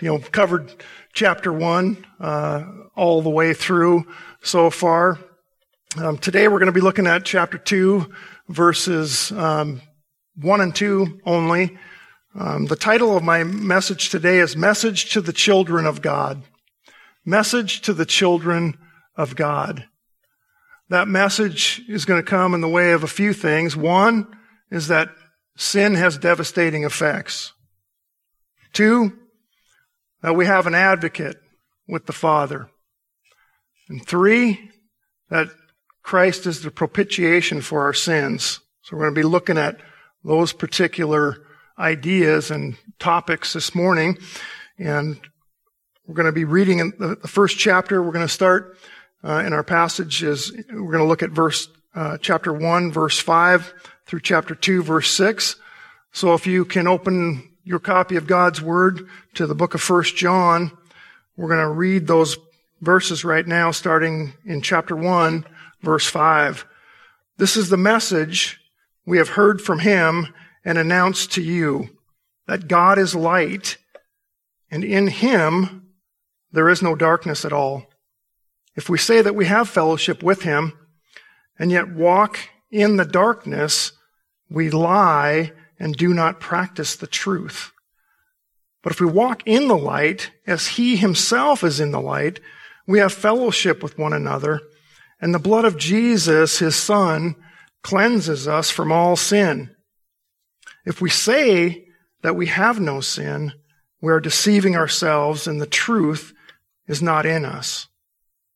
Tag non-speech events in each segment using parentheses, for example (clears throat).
you know covered chapter one uh, all the way through so far. Um, today we're going to be looking at chapter two, verses um, one and two only. Um, the title of my message today is "Message to the Children of God." Message to the children of God. That message is going to come in the way of a few things. One is that sin has devastating effects. Two, that we have an advocate with the Father. And three, that Christ is the propitiation for our sins. So we're going to be looking at those particular ideas and topics this morning. And we're going to be reading in the, first chapter. We're going to start uh, in our passage is we're going to look at verse uh, chapter one, verse five through chapter two, verse six. So if you can open your copy of God's Word to the book of First John. We're going to read those verses right now, starting in chapter 1, verse 5. This is the message we have heard from him and announced to you, that God is light, and in him there is no darkness at all. If we say that we have fellowship with him, and yet walk in the darkness, we lie and do not practice the truth. But if we walk in the light, as he himself is in the light, we have fellowship with one another, and the blood of Jesus, his son, cleanses us from all sin. If we say that we have no sin, we are deceiving ourselves and the truth is not in us.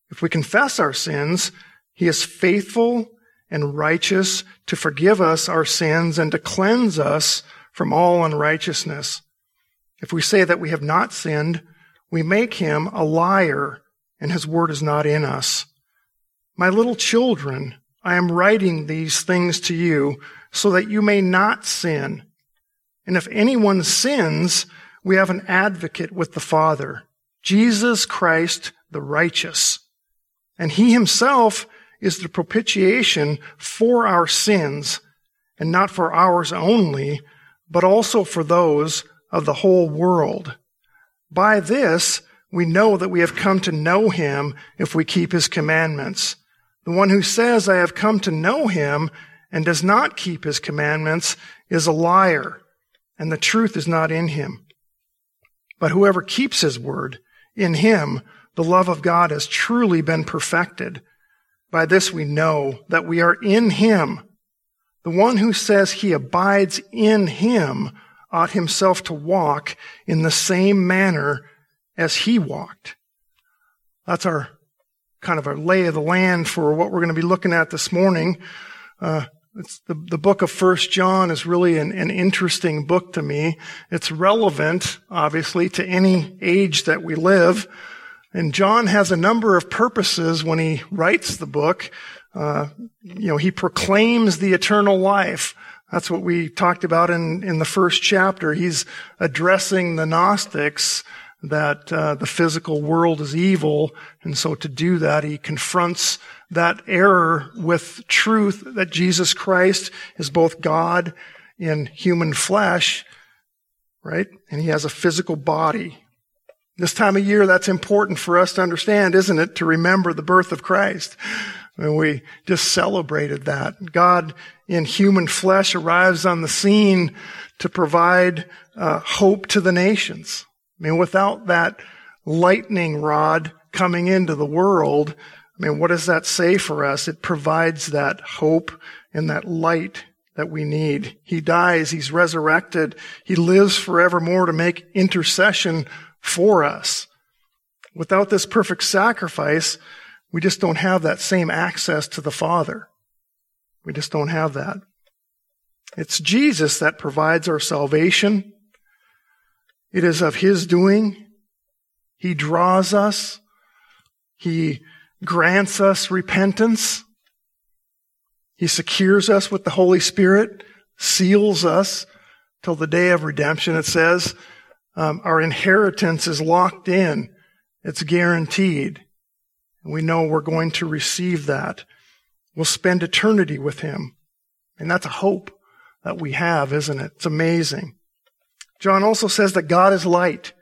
If we confess our sins, he is faithful and righteous to forgive us our sins and to cleanse us from all unrighteousness. If we say that we have not sinned, we make him a liar and his word is not in us. My little children, I am writing these things to you so that you may not sin. And if anyone sins, we have an advocate with the Father, Jesus Christ the righteous. And he himself is the propitiation for our sins, and not for ours only, but also for those of the whole world. By this, we know that we have come to know him if we keep his commandments. The one who says, I have come to know him and does not keep his commandments is a liar, and the truth is not in him. But whoever keeps his word, in him the love of God has truly been perfected. By this we know that we are in him. The one who says he abides in him ought himself to walk in the same manner as he walked. That's our kind of our lay of the land for what we're going to be looking at this morning. Uh, the, the book of First John is really an, an interesting book to me. It's relevant, obviously, to any age that we live. And John has a number of purposes when he writes the book. Uh, you know, he proclaims the eternal life. That's what we talked about in, in the first chapter. He's addressing the Gnostics that uh, the physical world is evil. And so to do that, he confronts that error with truth that Jesus Christ is both God in human flesh, right? And he has a physical body. This time of year, that's important for us to understand, isn't it? To remember the birth of Christ. And we just celebrated that. God in human flesh arrives on the scene to provide uh, hope to the nations. I mean, without that lightning rod coming into the world, I mean, what does that say for us? It provides that hope and that light that we need. He dies. He's resurrected. He lives forevermore to make intercession for us. Without this perfect sacrifice, we just don't have that same access to the Father. We just don't have that. It's Jesus that provides our salvation. It is of His doing. He draws us. He grants us repentance. He secures us with the Holy Spirit, seals us till the day of redemption. It says um, our inheritance is locked in. It's guaranteed. We know we're going to receive that. We'll spend eternity with Him. And that's a hope that we have, isn't it? It's amazing. John also says that God is light.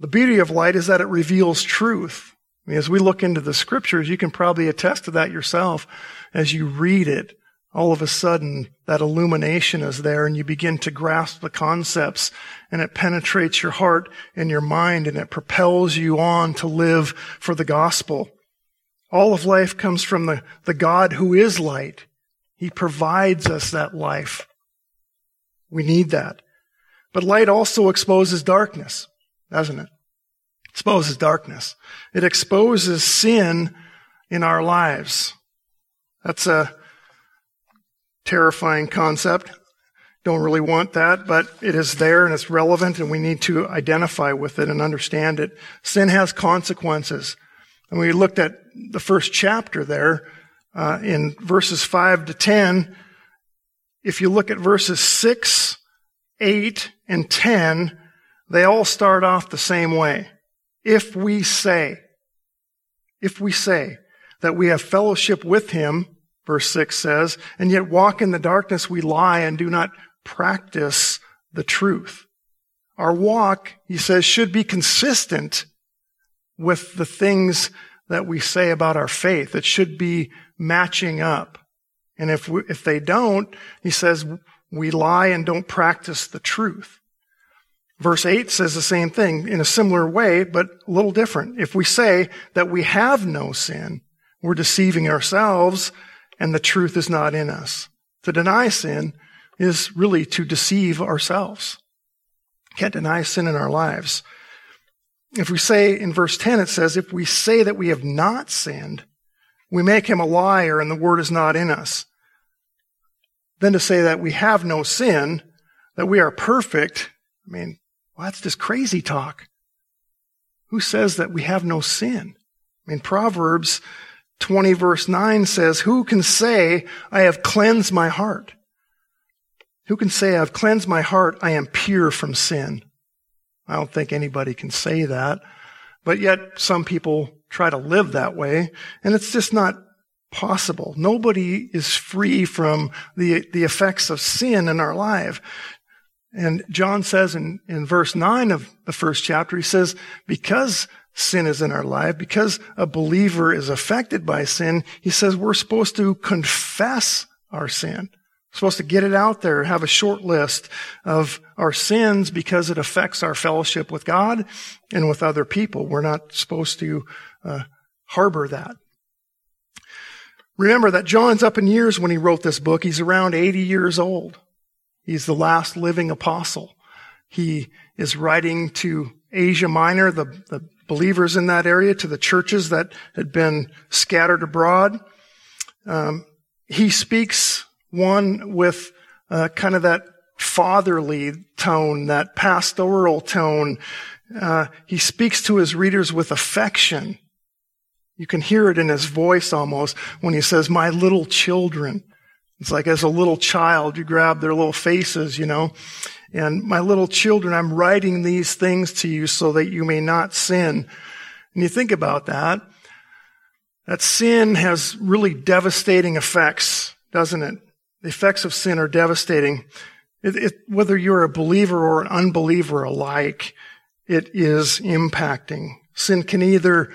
The beauty of light is that it reveals truth. I mean, as we look into the scriptures, you can probably attest to that yourself as you read it. All of a sudden, that illumination is there and you begin to grasp the concepts and it penetrates your heart and your mind and it propels you on to live for the gospel. All of life comes from the, the God who is light. He provides us that life. We need that. But light also exposes darkness, doesn't it? Exposes darkness. It exposes sin in our lives. That's a terrifying concept. Don't really want that, but it is there and it's relevant and we need to identify with it and understand it. Sin has consequences. And we looked at the first chapter there uh, in verses 5 to 10. If you look at verses 6 8, and 10, they all start off the same way. If we say, if we say that we have fellowship with him, verse 6 says, and yet walk in the darkness, we lie and do not practice the truth. Our walk, he says, should be consistent with the things that we say about our faith. It should be matching up. And if we, if they don't, he says, we lie and don't practice the truth. Verse 8 says the same thing in a similar way, but a little different. If we say that we have no sin, we're deceiving ourselves and the truth is not in us. To deny sin is really to deceive ourselves. Can't deny sin in our lives. If we say in verse 10, it says, if we say that we have not sinned, we make him a liar and the word is not in us Then to say that we have no sin, that we are perfect. I mean, well, that's just crazy talk. Who says that we have no sin? I mean, Proverbs 20 verse 9 says, who can say, I have cleansed my heart? Who can say, I've cleansed my heart, I am pure from sin? I don't think anybody can say that. But yet some people try to live that way, and it's just not possible. Nobody is free from the, the effects of sin in our life. And John says in, in verse 9 of the first chapter, he says, because sin is in our life, because a believer is affected by sin, he says we're supposed to confess our sin. We're supposed to get it out there, have a short list of our sins because it affects our fellowship with God and with other people. We're not supposed to uh, harbor that. Remember that John's up in years when he wrote this book. He's around 80 years old. He's the last living apostle. He is writing to Asia Minor, the, the believers in that area, to the churches that had been scattered abroad. Um, he speaks one with uh, kind of that fatherly tone, that pastoral tone. Uh, he speaks to his readers with affection. You can hear it in his voice almost when he says, my little children. It's like as a little child, you grab their little faces, you know. And my little children, I'm writing these things to you so that you may not sin. And you think about that. That sin has really devastating effects, doesn't it? The effects of sin are devastating. It, it, whether you're a believer or an unbeliever alike, it is impacting. Sin can either,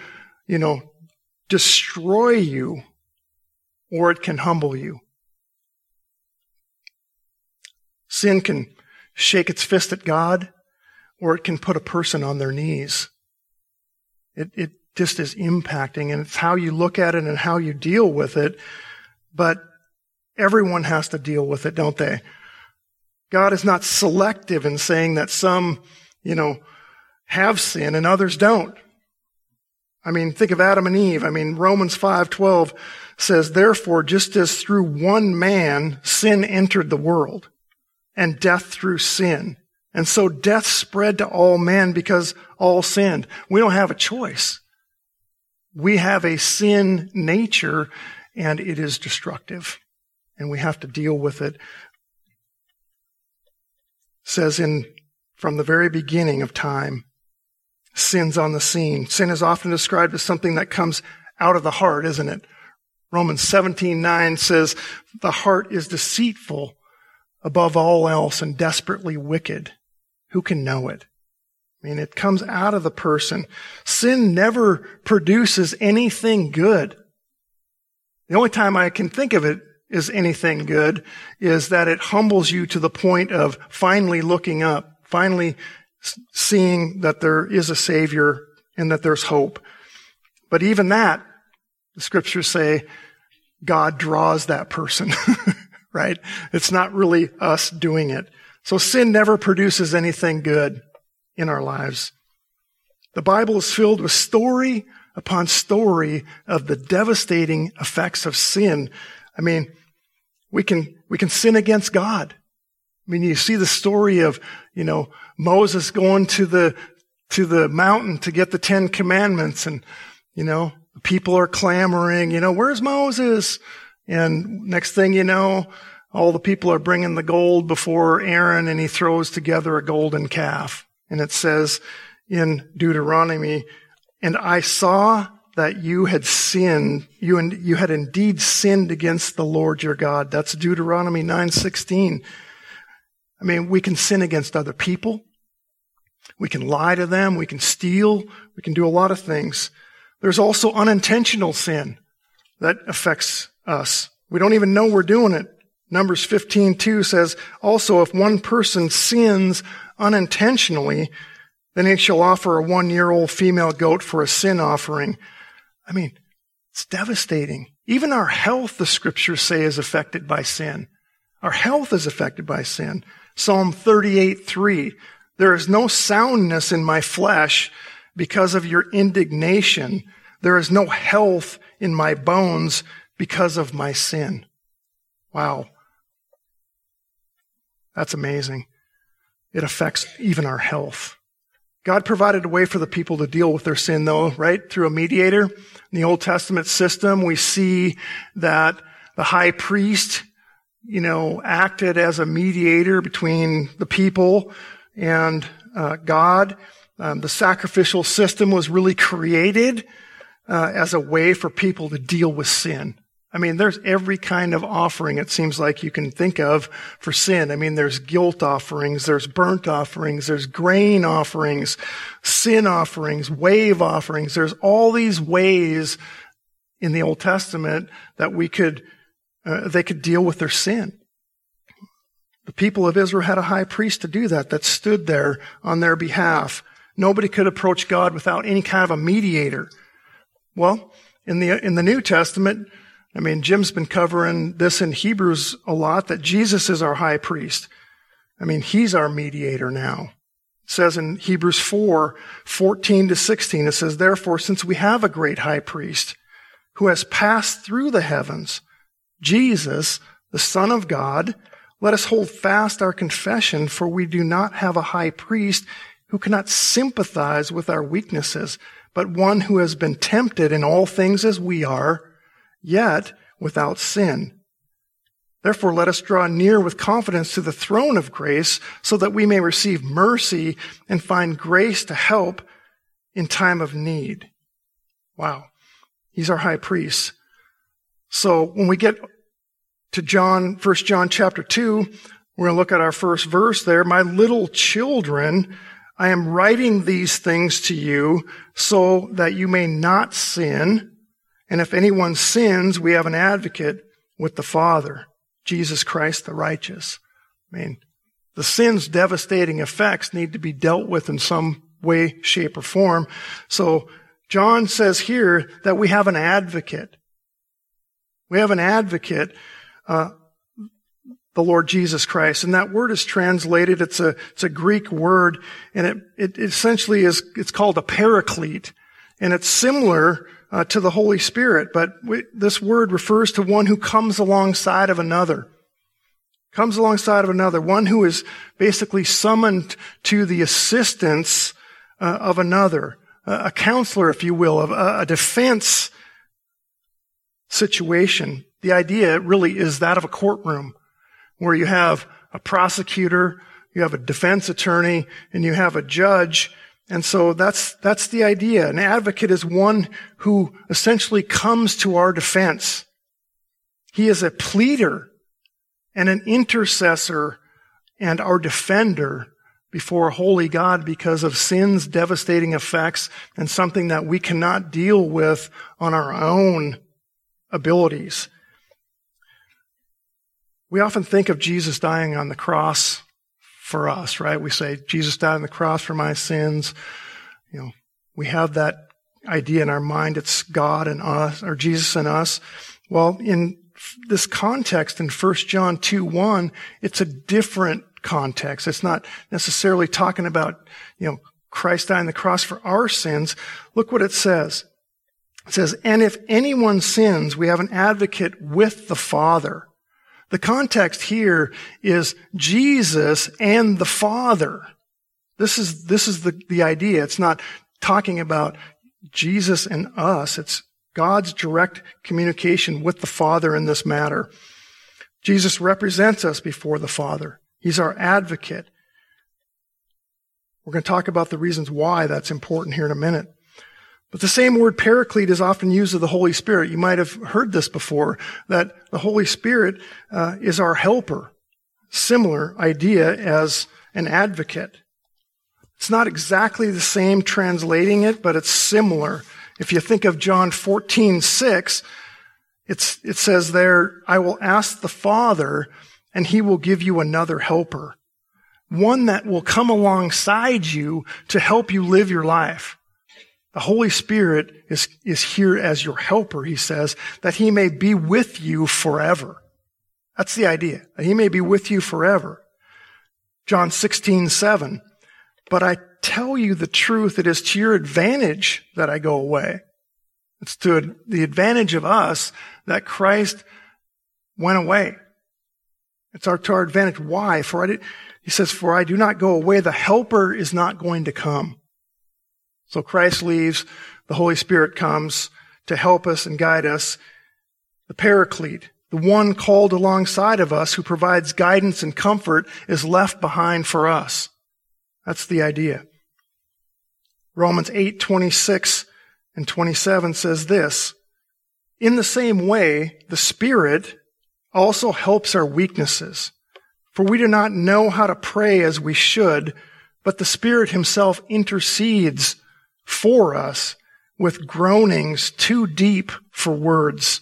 you know, destroy you or it can humble you. Sin can shake its fist at God or it can put a person on their knees. It, it just is impacting and it's how you look at it and how you deal with it. But everyone has to deal with it, don't they? God is not selective in saying that some, you know, have sin and others don't. I mean, think of Adam and Eve. I mean, Romans 5:12 says, "Therefore, just as through one man sin entered the world, and death through sin, and so death spread to all men because all sinned." We don't have a choice. We have a sin nature and it is destructive and we have to deal with it. it says in from the very beginning of time, sin's on the scene. Sin is often described as something that comes out of the heart, isn't it? Romans 17:9 says, "The heart is deceitful above all else and desperately wicked. Who can know it?" I mean, it comes out of the person. Sin never produces anything good. The only time I can think of it is anything good is that it humbles you to the point of finally looking up, finally seeing that there is a savior and that there's hope. But even that, the scriptures say, God draws that person, (laughs) right? It's not really us doing it. So sin never produces anything good in our lives. The Bible is filled with story upon story of the devastating effects of sin. I mean, we can, we can sin against God. I mean, you see the story of, you know, Moses going to the, to the mountain to get the Ten Commandments and, you know, people are clamoring, you know, where's Moses? And next thing you know, all the people are bringing the gold before Aaron and he throws together a golden calf. And it says in Deuteronomy, and I saw that you had sinned, you, and, you had indeed sinned against the Lord your God. That's Deuteronomy 9:16. I mean, we can sin against other people. We can lie to them. We can steal. We can do a lot of things. There's also unintentional sin that affects us. We don't even know we're doing it. Numbers 15:2 says, also if one person sins unintentionally, then he shall offer a one-year-old female goat for a sin offering. I mean, it's devastating. Even our health, the scriptures say, is affected by sin. Our health is affected by sin. Psalm 38:3. There is no soundness in my flesh because of your indignation. There is no health in my bones because of my sin. Wow. That's amazing. It affects even our health. God provided a way for the people to deal with their sin though, right? Through a mediator. In the Old Testament system, we see that the high priest you know, acted as a mediator between the people and uh, God. Um, the sacrificial system was really created uh, as a way for people to deal with sin. I mean, there's every kind of offering it seems like you can think of for sin. I mean, there's guilt offerings, there's burnt offerings, there's grain offerings, sin offerings, wave offerings. There's all these ways in the Old Testament that we could uh, they could deal with their sin. The people of Israel had a high priest to do that, that stood there on their behalf. Nobody could approach God without any kind of a mediator. Well, in the, in the New Testament, I mean, Jim's been covering this in Hebrews a lot, that Jesus is our high priest. I mean, he's our mediator now. It says in Hebrews 4, 14 to 16, it says, Therefore, since we have a great high priest who has passed through the heavens, Jesus, the Son of God, let us hold fast our confession, for we do not have a high priest who cannot sympathize with our weaknesses, but one who has been tempted in all things as we are, yet without sin. Therefore, let us draw near with confidence to the throne of grace so that we may receive mercy and find grace to help in time of need. Wow. He's our high priest. So when we get to John, 1 John chapter 2, we're going to look at our first verse there. My little children, I am writing these things to you so that you may not sin. And if anyone sins, we have an advocate with the Father, Jesus Christ the righteous. I mean, the sin's devastating effects need to be dealt with in some way, shape, or form. So John says here that we have an advocate. We have an advocate, uh, the Lord Jesus Christ, and that word is translated. It's a it's a Greek word, and it it essentially is it's called a paraclete, and it's similar uh, to the Holy Spirit, but we, this word refers to one who comes alongside of another. Comes alongside of another, one who is basically summoned to the assistance uh, of another. a counselor, if you will, of a defense situation. The idea really is that of a courtroom where you have a prosecutor, you have a defense attorney, and you have a judge. And so that's, that's the idea. An advocate is one who essentially comes to our defense. He is a pleader and an intercessor and our defender before a holy God because of sin's devastating effects and something that we cannot deal with on our own abilities. We often think of Jesus dying on the cross for us, right? We say, Jesus died on the cross for my sins. You know, we have that idea in our mind. It's God and us, or Jesus and us. Well, in this context in 1 John 2 1, it's a different context. It's not necessarily talking about, you know, Christ dying on the cross for our sins. Look what it says. It says, and if anyone sins, we have an advocate with the Father. The context here is Jesus and the Father. This is, this is the, the idea. It's not talking about Jesus and us. It's God's direct communication with the Father in this matter. Jesus represents us before the Father. He's our advocate. We're going to talk about the reasons why that's important here in a minute. But the same word paraclete is often used of the Holy Spirit. You might have heard this before, that the Holy Spirit uh, is our helper. Similar idea as an advocate. It's not exactly the same translating it, but it's similar. If you think of John 14, 6, it's, it says there, I will ask the Father and he will give you another helper. One that will come alongside you to help you live your life. The Holy Spirit is, is here as your helper, he says, that he may be with you forever. That's the idea, that he may be with you forever. John 16, 7. But I tell you the truth, it is to your advantage that I go away. It's to the advantage of us that Christ went away. It's our, to our advantage. Why? For I did, he says, for I do not go away. The helper is not going to come. So Christ leaves, the Holy Spirit comes to help us and guide us. The Paraclete, the one called alongside of us who provides guidance and comfort, is left behind for us. That's the idea. Romans 8, 26 and 27 says this, In the same way, the Spirit also helps our weaknesses. For we do not know how to pray as we should, but the Spirit Himself intercedes for us with groanings too deep for words.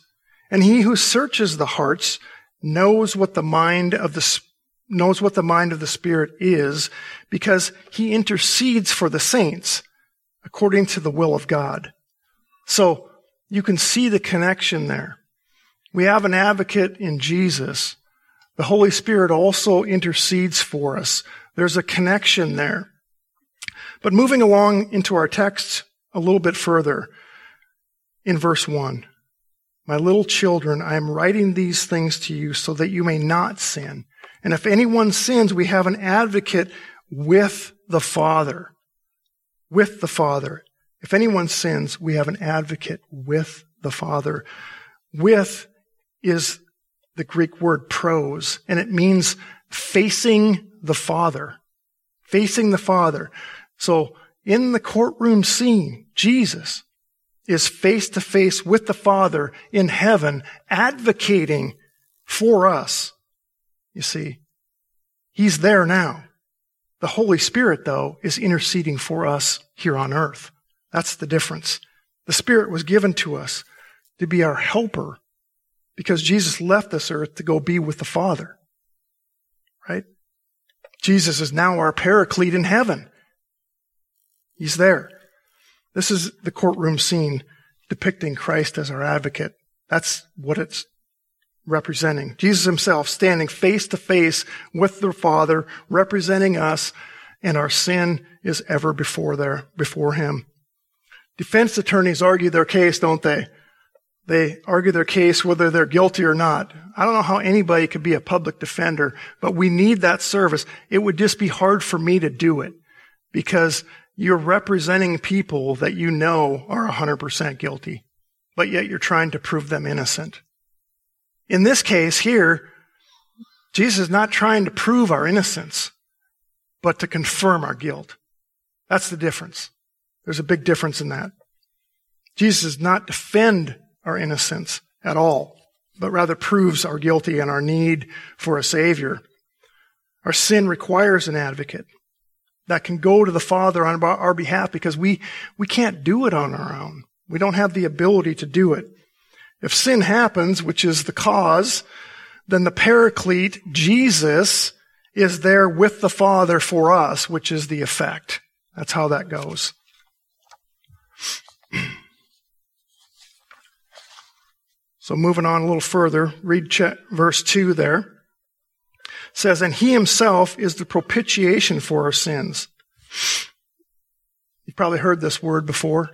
And he who searches the hearts knows what the mind of the knows what the mind of the Spirit is because he intercedes for the saints according to the will of God. So you can see the connection there. We have an advocate in Jesus. The Holy Spirit also intercedes for us. There's a connection there. But moving along into our text a little bit further, in verse 1, My little children, I am writing these things to you so that you may not sin. And if anyone sins, we have an advocate with the Father. With the Father. If anyone sins, we have an advocate with the Father. With is the Greek word pros, and it means facing the Father. Facing the Father. So in the courtroom scene, Jesus is face to face with the Father in heaven, advocating for us. You see, He's there now. The Holy Spirit, though, is interceding for us here on earth. That's the difference. The Spirit was given to us to be our helper because Jesus left this earth to go be with the Father. Right? Jesus is now our paraclete in heaven. He's there. This is the courtroom scene depicting Christ as our advocate. That's what it's representing. Jesus himself standing face to face with the Father, representing us, and our sin is ever before there, before him. Defense attorneys argue their case, don't they? They argue their case whether they're guilty or not. I don't know how anybody could be a public defender, but we need that service. It would just be hard for me to do it because you're representing people that you know are 100% guilty, but yet you're trying to prove them innocent. In this case here, Jesus is not trying to prove our innocence, but to confirm our guilt. That's the difference. There's a big difference in that. Jesus does not defend our innocence at all, but rather proves our guilty and our need for a Savior. Our sin requires an advocate that can go to the Father on our behalf because we, we can't do it on our own. We don't have the ability to do it. If sin happens, which is the cause, then the paraclete, Jesus, is there with the Father for us, which is the effect. That's how that goes. (clears throat) So moving on a little further, read verse 2 there. Says, And he himself is the propitiation for our sins. You've probably heard this word before.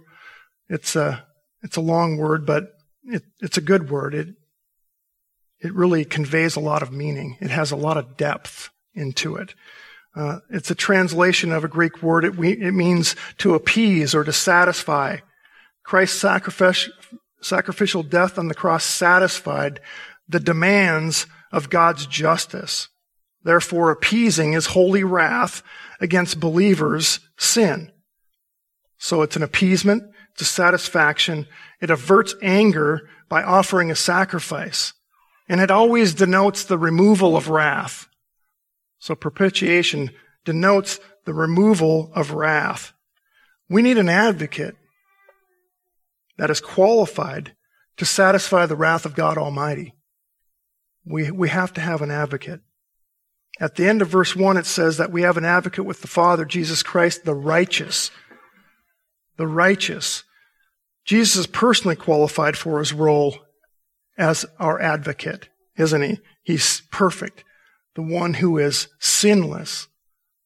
It's a, it's a long word, but it, it's a good word. It, it really conveys a lot of meaning. It has a lot of depth into it. Uh, it's a translation of a Greek word. It, we, it means to appease or to satisfy. Christ's sacrifice, sacrificial death on the cross satisfied the demands of God's justice, therefore appeasing his holy wrath against believers' sin. So it's an appeasement, it's a satisfaction. It averts anger by offering a sacrifice. And it always denotes the removal of wrath. So propitiation denotes the removal of wrath. We need an advocate that is qualified to satisfy the wrath of God Almighty. We, we have to have an advocate. At the end of verse 1, it says that we have an advocate with the Father, Jesus Christ, the righteous. The righteous. Jesus is personally qualified for his role as our advocate, isn't he? He's perfect. The one who is sinless.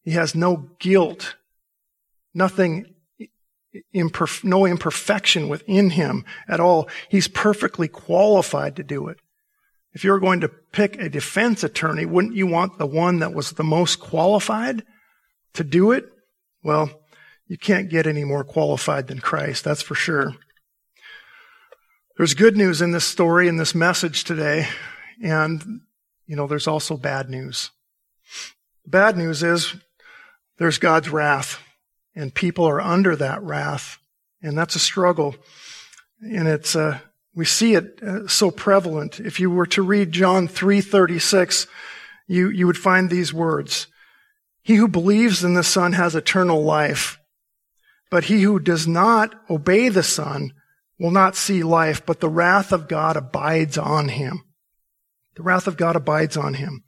He has no guilt, nothing no imperfection within him at all. He's perfectly qualified to do it. If you're going to pick a defense attorney, wouldn't you want the one that was the most qualified to do it? Well, you can't get any more qualified than Christ, that's for sure. There's good news in this story, in this message today, and, you know, there's also bad news. Bad news is there's God's wrath and people are under that wrath, and that's a struggle. And it's uh, we see it uh, so prevalent. If you were to read John three thirty six, you you would find these words: "He who believes in the Son has eternal life, but he who does not obey the Son will not see life, but the wrath of God abides on him." The wrath of God abides on him.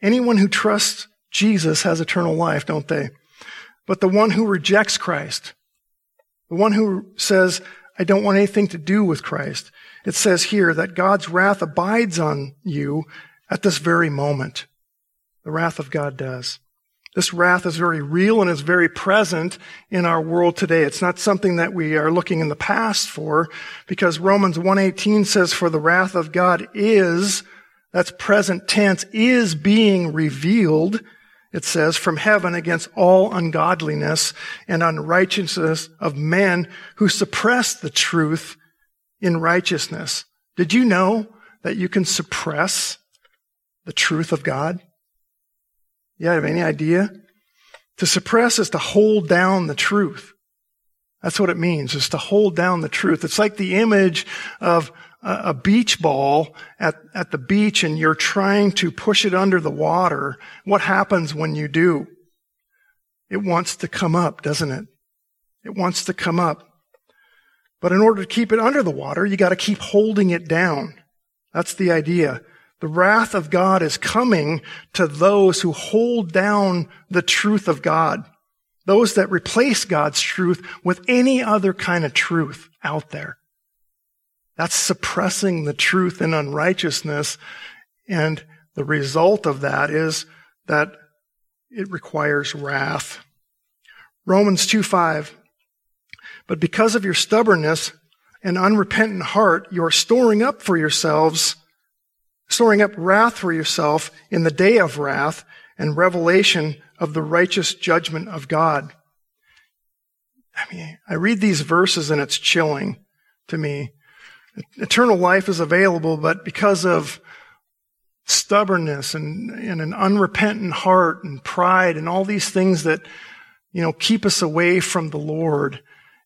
Anyone who trusts Jesus has eternal life, don't they? But the one who rejects Christ, the one who says, I don't want anything to do with Christ, it says here that God's wrath abides on you at this very moment. The wrath of God does. This wrath is very real and is very present in our world today. It's not something that we are looking in the past for because Romans 1:18 says for the wrath of God is that's present tense is being revealed it says, from heaven against all ungodliness and unrighteousness of men who suppress the truth in righteousness. Did you know that you can suppress the truth of God? You have any idea? To suppress is to hold down the truth. That's what it means, is to hold down the truth. It's like the image of a beach ball at, at the beach and you're trying to push it under the water, what happens when you do? It wants to come up, doesn't it? It wants to come up. But in order to keep it under the water, you gotta keep holding it down. That's the idea. The wrath of God is coming to those who hold down the truth of God. Those that replace God's truth with any other kind of truth out there. That's suppressing the truth in unrighteousness. And the result of that is that it requires wrath. Romans 2 5. But because of your stubbornness and unrepentant heart, you are storing up for yourselves, storing up wrath for yourself in the day of wrath and revelation of the righteous judgment of God. I mean, I read these verses and it's chilling to me. Eternal life is available, but because of stubbornness and, and an unrepentant heart and pride and all these things that, you know, keep us away from the Lord,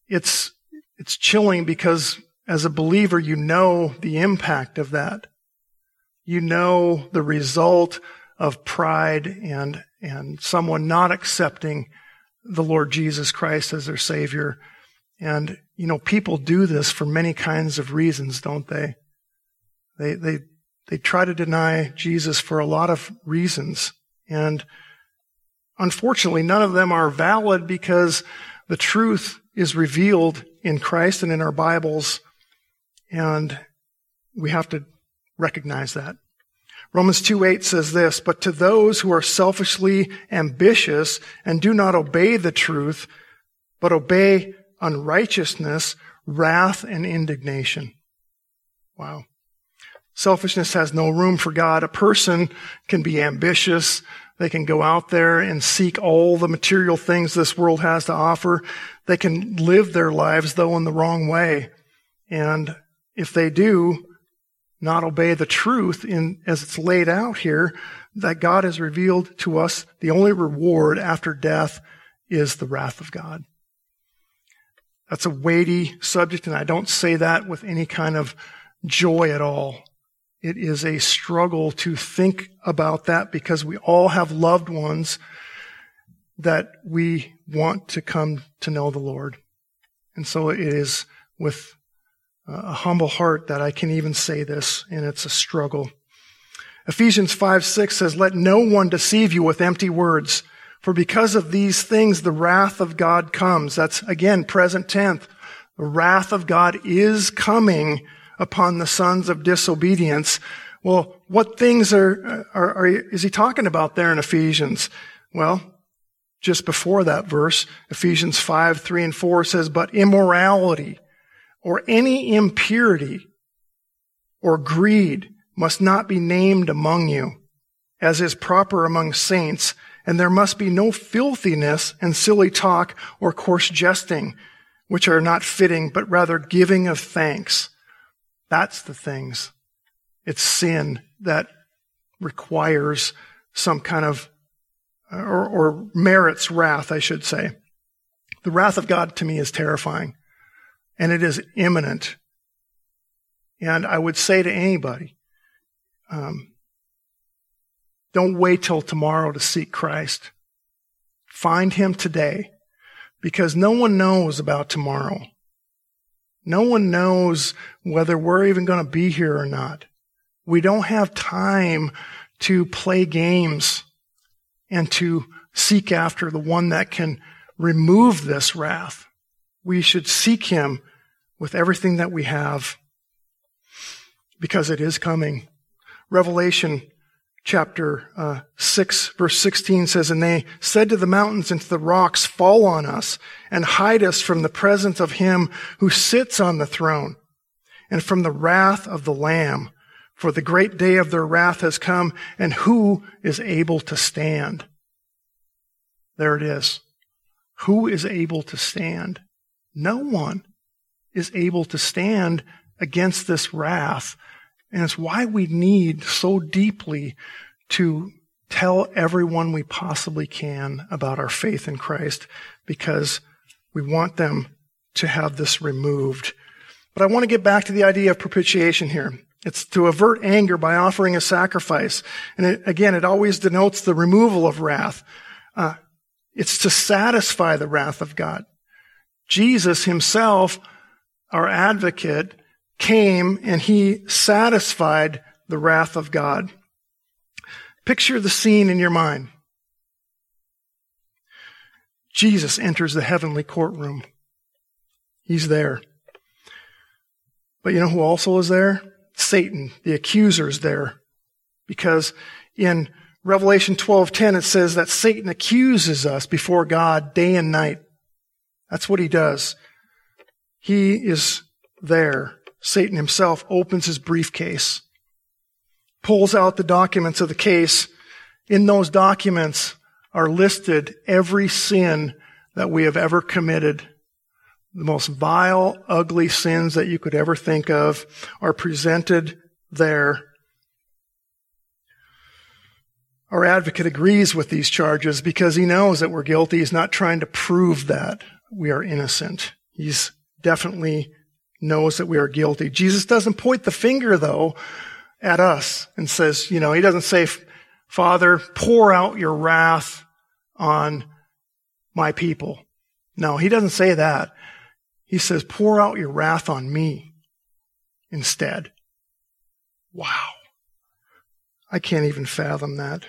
it's, it's chilling because as a believer, you know the impact of that. You know the result of pride and, and someone not accepting the Lord Jesus Christ as their Savior. And, you know, people do this for many kinds of reasons, don't they? They, they, they try to deny Jesus for a lot of reasons. And unfortunately, none of them are valid because the truth is revealed in Christ and in our Bibles. And we have to recognize that. Romans 2 8 says this, but to those who are selfishly ambitious and do not obey the truth, but obey unrighteousness, wrath, and indignation. Wow. Selfishness has no room for God. A person can be ambitious. They can go out there and seek all the material things this world has to offer. They can live their lives, though, in the wrong way. And if they do, not obey the truth in, as it's laid out here, that God has revealed to us the only reward after death is the wrath of God. That's a weighty subject, and I don't say that with any kind of joy at all. It is a struggle to think about that because we all have loved ones that we want to come to know the Lord. And so it is with uh, a humble heart that I can even say this, and it's a struggle. Ephesians 5 6 says, Let no one deceive you with empty words, for because of these things the wrath of God comes. That's again present tense. The wrath of God is coming upon the sons of disobedience. Well, what things are, are, are, is he talking about there in Ephesians? Well, just before that verse, Ephesians 5, 3 and 4 says, but immorality or any impurity or greed must not be named among you, as is proper among saints, and there must be no filthiness and silly talk or coarse jesting, which are not fitting, but rather giving of thanks. That's the things. It's sin that requires some kind of, or, or merits wrath, I should say. The wrath of God to me is terrifying and it is imminent. And I would say to anybody, um, don't wait till tomorrow to seek Christ. Find Him today because no one knows about tomorrow. No one knows whether we're even going to be here or not. We don't have time to play games and to seek after the one that can remove this wrath we should seek him with everything that we have because it is coming. Revelation chapter uh, 6 verse 16 says, And they said to the mountains and to the rocks, Fall on us and hide us from the presence of him who sits on the throne and from the wrath of the Lamb. For the great day of their wrath has come, and who is able to stand? There it is. Who is able to stand? No one is able to stand against this wrath. And it's why we need so deeply to tell everyone we possibly can about our faith in Christ because we want them to have this removed. But I want to get back to the idea of propitiation here. It's to avert anger by offering a sacrifice. And it, again, it always denotes the removal of wrath. Uh, it's to satisfy the wrath of God. Jesus himself, our advocate, came and he satisfied the wrath of God. Picture the scene in your mind. Jesus enters the heavenly courtroom. He's there. But you know who also is there? Satan, the accuser, is there. Because in Revelation 12:10 it says that Satan accuses us before God day and night. That's what he does. He is there. Satan himself opens his briefcase, pulls out the documents of the case. In those documents are listed every sin that we have ever committed the most vile, ugly sins that you could ever think of are presented there. Our advocate agrees with these charges because he knows that we're guilty. He's not trying to prove that we are innocent. He's definitely knows that we are guilty. Jesus doesn't point the finger though at us and says, you know, he doesn't say, Father, pour out your wrath on my people. No, he doesn't say that. He says, pour out your wrath on me instead. Wow. I can't even fathom that.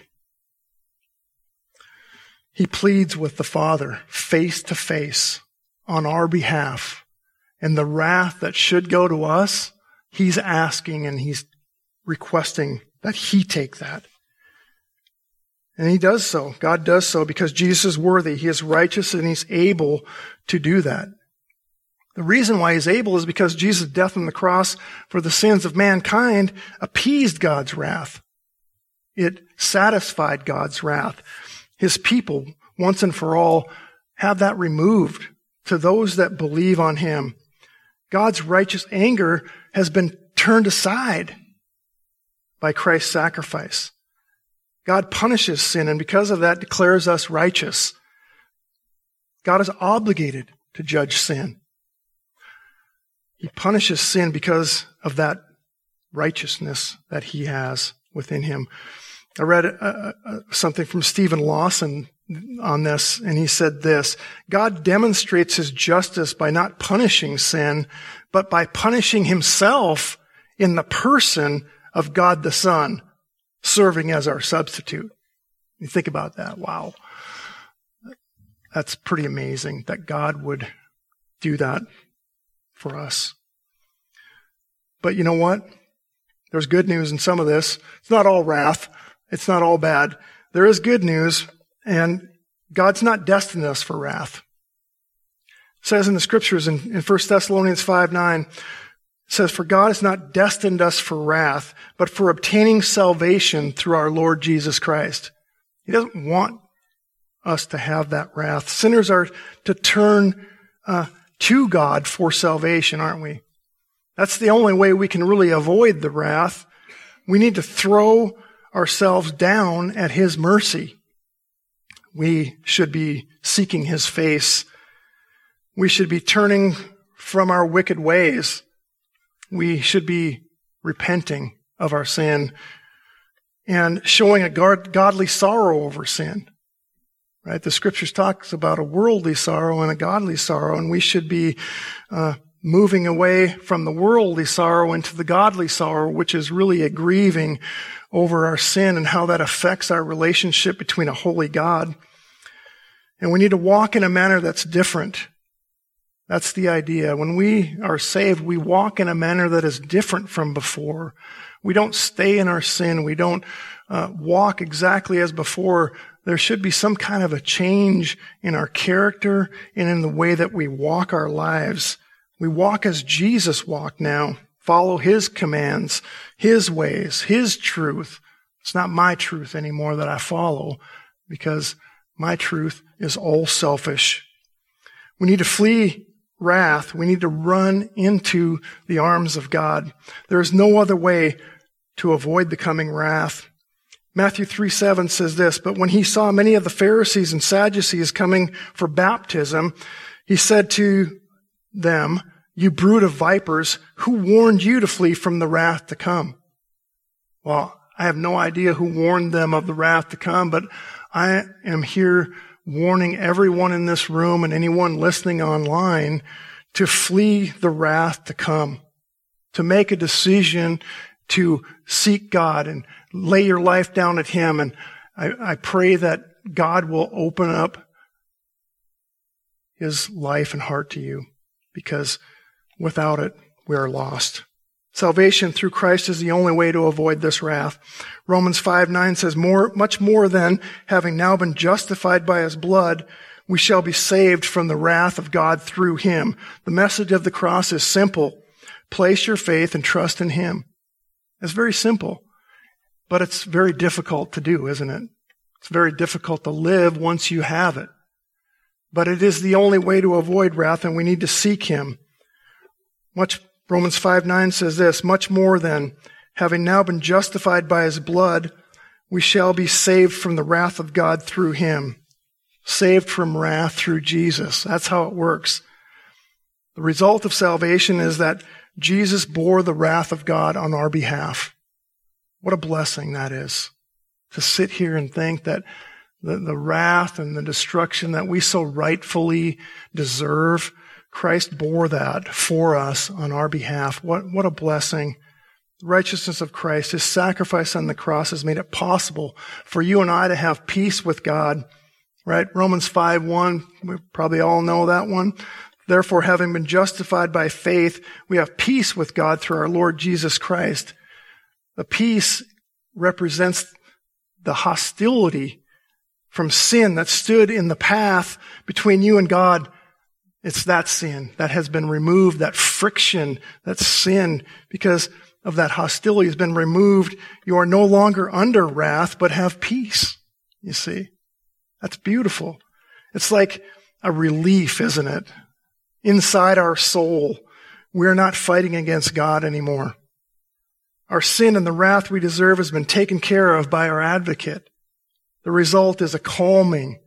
He pleads with the Father face to face on our behalf. And the wrath that should go to us, he's asking and he's requesting that he take that. And he does so. God does so because Jesus is worthy. He is righteous and he's able to do that. The reason why he's able is because Jesus' death on the cross for the sins of mankind appeased God's wrath. It satisfied God's wrath. His people, once and for all, have that removed to those that believe on him. God's righteous anger has been turned aside by Christ's sacrifice. God punishes sin and because of that declares us righteous. God is obligated to judge sin. He punishes sin because of that righteousness that he has within him. I read uh, uh, uh, something from Steven Lawson on this, and he said this, God demonstrates his justice by not punishing sin, but by punishing himself in the person of God the Son, serving as our substitute. You think about that. Wow. That's pretty amazing that God would do that for us. But you know what? There's good news in some of this. It's not all wrath. It's not all bad. There is good news, and God's not destined us for wrath. It says in the scriptures in, in 1 Thessalonians 5 9, says, For God has not destined us for wrath, but for obtaining salvation through our Lord Jesus Christ. He doesn't want us to have that wrath. Sinners are to turn uh, to God for salvation, aren't we? That's the only way we can really avoid the wrath. We need to throw ourselves down at His mercy. We should be seeking His face. We should be turning from our wicked ways. We should be repenting of our sin and showing a godly sorrow over sin. Right? The scriptures talks about a worldly sorrow and a godly sorrow, and we should be uh, moving away from the worldly sorrow into the godly sorrow, which is really a grieving over our sin and how that affects our relationship between a holy God. And we need to walk in a manner that's different. That's the idea. When we are saved, we walk in a manner that is different from before. We don't stay in our sin. We don't uh, walk exactly as before there should be some kind of a change in our character and in the way that we walk our lives. We walk as Jesus walked now. Follow His commands, His ways, His truth. It's not my truth anymore that I follow because my truth is all selfish. We need to flee wrath. We need to run into the arms of God. There is no other way to avoid the coming wrath. Matthew 3 7 says this, but when he saw many of the Pharisees and Sadducees coming for baptism, he said to them, you brood of vipers, who warned you to flee from the wrath to come? Well, I have no idea who warned them of the wrath to come, but I am here warning everyone in this room and anyone listening online to flee the wrath to come, to make a decision to seek God and lay your life down at Him. And I, I pray that God will open up His life and heart to you because without it, we are lost. Salvation through Christ is the only way to avoid this wrath. Romans 5 9 says, more, much more than having now been justified by his blood, we shall be saved from the wrath of God through him. The message of the cross is simple. Place your faith and trust in him. It's very simple. But it's very difficult to do, isn't it? It's very difficult to live once you have it. But it is the only way to avoid wrath, and we need to seek him. Much Romans 5 9 says this, much more than having now been justified by his blood, we shall be saved from the wrath of God through him. Saved from wrath through Jesus. That's how it works. The result of salvation is that Jesus bore the wrath of God on our behalf. What a blessing that is. To sit here and think that the, the wrath and the destruction that we so rightfully deserve, Christ bore that for us on our behalf. What, what a blessing. The righteousness of Christ, His sacrifice on the cross has made it possible for you and I to have peace with God. Right? Romans 5 1, we probably all know that one. Therefore, having been justified by faith, we have peace with God through our Lord Jesus Christ. The peace represents the hostility from sin that stood in the path between you and God. It's that sin that has been removed, that friction, that sin, because of that hostility has been removed. You are no longer under wrath, but have peace. You see? That's beautiful. It's like a relief, isn't it? inside our soul. We're not fighting against God anymore. Our sin and the wrath we deserve has been taken care of by our advocate. The result is a calming.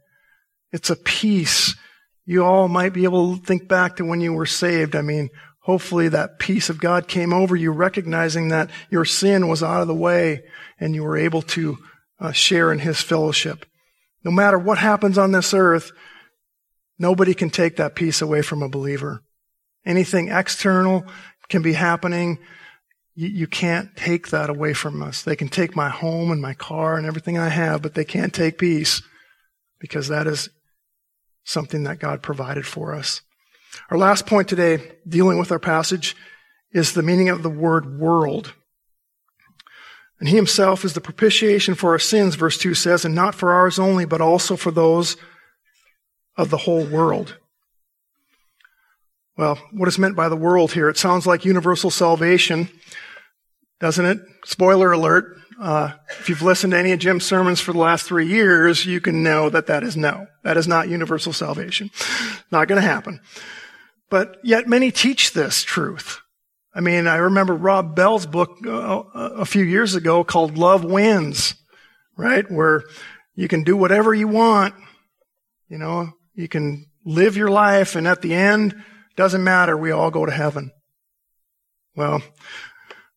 It's a peace. You all might be able to think back to when you were saved. I mean, hopefully that peace of God came over you, recognizing that your sin was out of the way and you were able to uh, share in His fellowship. No matter what happens on this earth, Nobody can take that peace away from a believer. Anything external can be happening. You, you, can't take that away from us. They can take my home and my car and everything I have, but they can't take peace because that is something that God provided for us. Our last point today, dealing with our passage, is the meaning of the word world. And he himself is the propitiation for our sins, verse 2 says, and not for ours only, but also for those of the whole world. Well, what is meant by the world here? It sounds like universal salvation, doesn't it? Spoiler alert. Uh, if you've listened to any of Jim's sermons for the last three years, you can know that that is no. That is not universal salvation. Not going to happen. But yet many teach this truth. I mean, I remember Rob Bell's book uh, a few years ago called Love Wins, right? Where you can do whatever you want. You know, you can live your life, and at the end, doesn't matter, we all go to heaven. Well,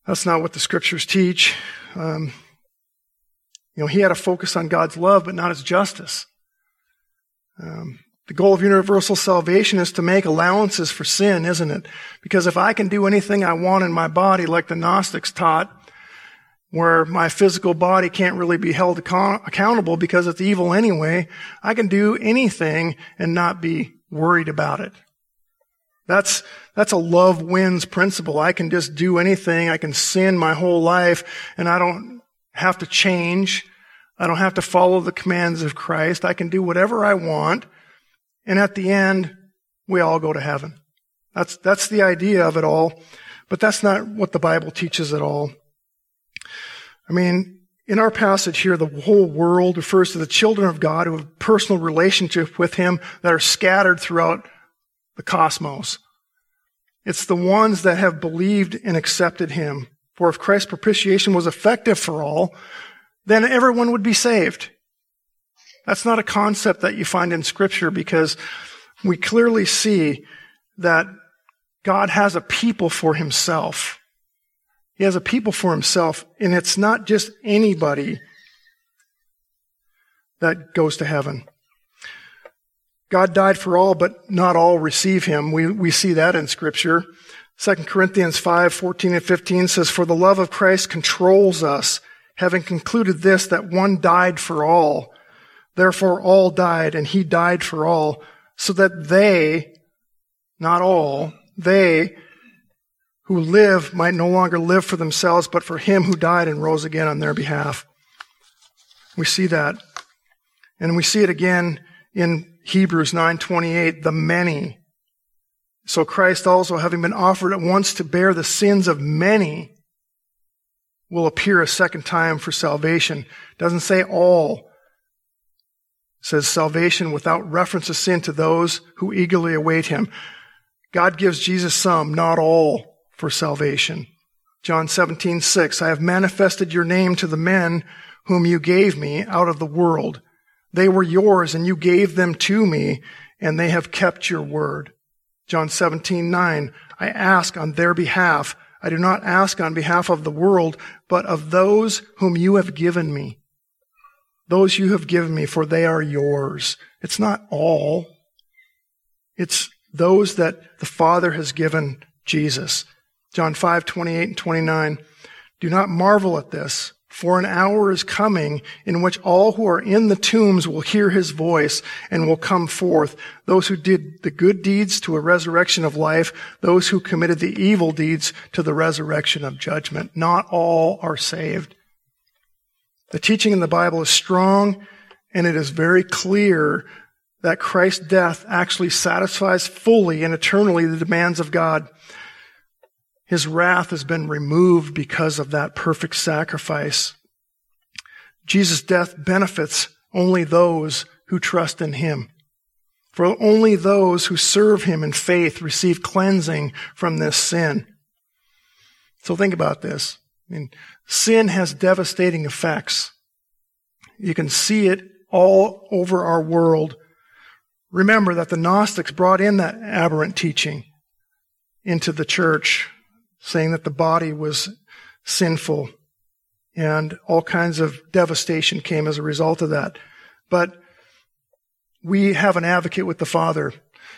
that's not what the scriptures teach. Um, you know, he had a focus on God's love, but not his justice. Um, the goal of universal salvation is to make allowances for sin, isn't it? Because if I can do anything I want in my body, like the Gnostics taught, where my physical body can't really be held accountable because it's evil anyway, I can do anything and not be worried about it. That's, that's a love wins principle. I can just do anything. I can sin my whole life and I don't have to change. I don't have to follow the commands of Christ. I can do whatever I want. And at the end, we all go to heaven. That's, that's the idea of it all. But that's not what the Bible teaches at all. I mean, in our passage here, the whole world refers to the children of God who have personal relationship with Him that are scattered throughout the cosmos. It's the ones that have believed and accepted Him. For if Christ's propitiation was effective for all, then everyone would be saved. That's not a concept that you find in Scripture because we clearly see that God has a people for Himself. He has a people for himself, and it's not just anybody that goes to heaven. God died for all, but not all receive him. We, we see that in scripture. 2 Corinthians 5, 14 and 15 says, For the love of Christ controls us, having concluded this, that one died for all. Therefore all died, and he died for all, so that they, not all, they who live might no longer live for themselves, but for him who died and rose again on their behalf. We see that. And we see it again in Hebrews 9:28, the many. So Christ also, having been offered at once to bear the sins of many, will appear a second time for salvation. Doesn't say all. says salvation without reference to sin to those who eagerly await him. God gives Jesus some, not all, for salvation. John 17, 6, I have manifested your name to the men whom you gave me out of the world. They were yours and you gave them to me and they have kept your word. John 17, 9, I ask on their behalf. I do not ask on behalf of the world, but of those whom you have given me. Those you have given me, for they are yours. It's not all. It's those that the Father has given Jesus. John 5, 28 and 29. Do not marvel at this, for an hour is coming in which all who are in the tombs will hear his voice and will come forth. Those who did the good deeds to a resurrection of life, those who committed the evil deeds to the resurrection of judgment. Not all are saved. The teaching in the Bible is strong and it is very clear that Christ's death actually satisfies fully and eternally the demands of God. His wrath has been removed because of that perfect sacrifice. Jesus' death benefits only those who trust in him. For only those who serve him in faith receive cleansing from this sin. So think about this. I mean, sin has devastating effects. You can see it all over our world. Remember that the Gnostics brought in that aberrant teaching into the church saying that the body was sinful and all kinds of devastation came as a result of that. But we have an advocate with the Father,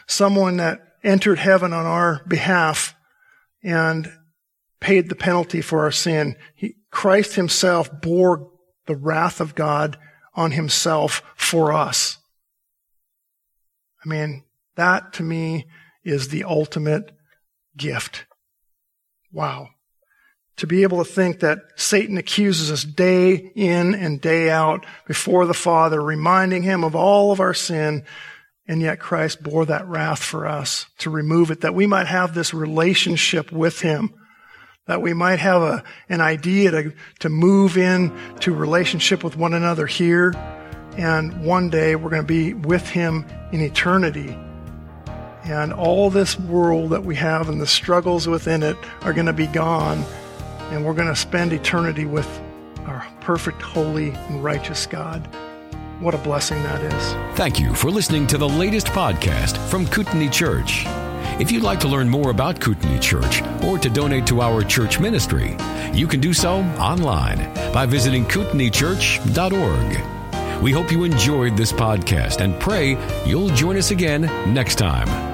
someone that entered heaven on our behalf and paid the penalty for our sin. He, Christ himself bore the wrath of God on himself for us. I mean, that to me is the ultimate gift. Wow. To be able to think that Satan accuses us day in and day out before the Father, reminding him of all of our sin, and yet Christ bore that wrath for us to remove it, that we might have this relationship with him, that we might have a, an idea to, to move in to relationship with one another here, and one day we're going to be with him in eternity and all this world that we have and the struggles within it are going to be gone. And we're going to spend eternity with our perfect, holy, and righteous God. What a blessing that is. Thank you for listening to the latest podcast from Kootenai Church. If you'd like to learn more about Kootenai Church or to donate to our church ministry, you can do so online by visiting kootenaichurch.org. We hope you enjoyed this podcast and pray you'll join us again next time.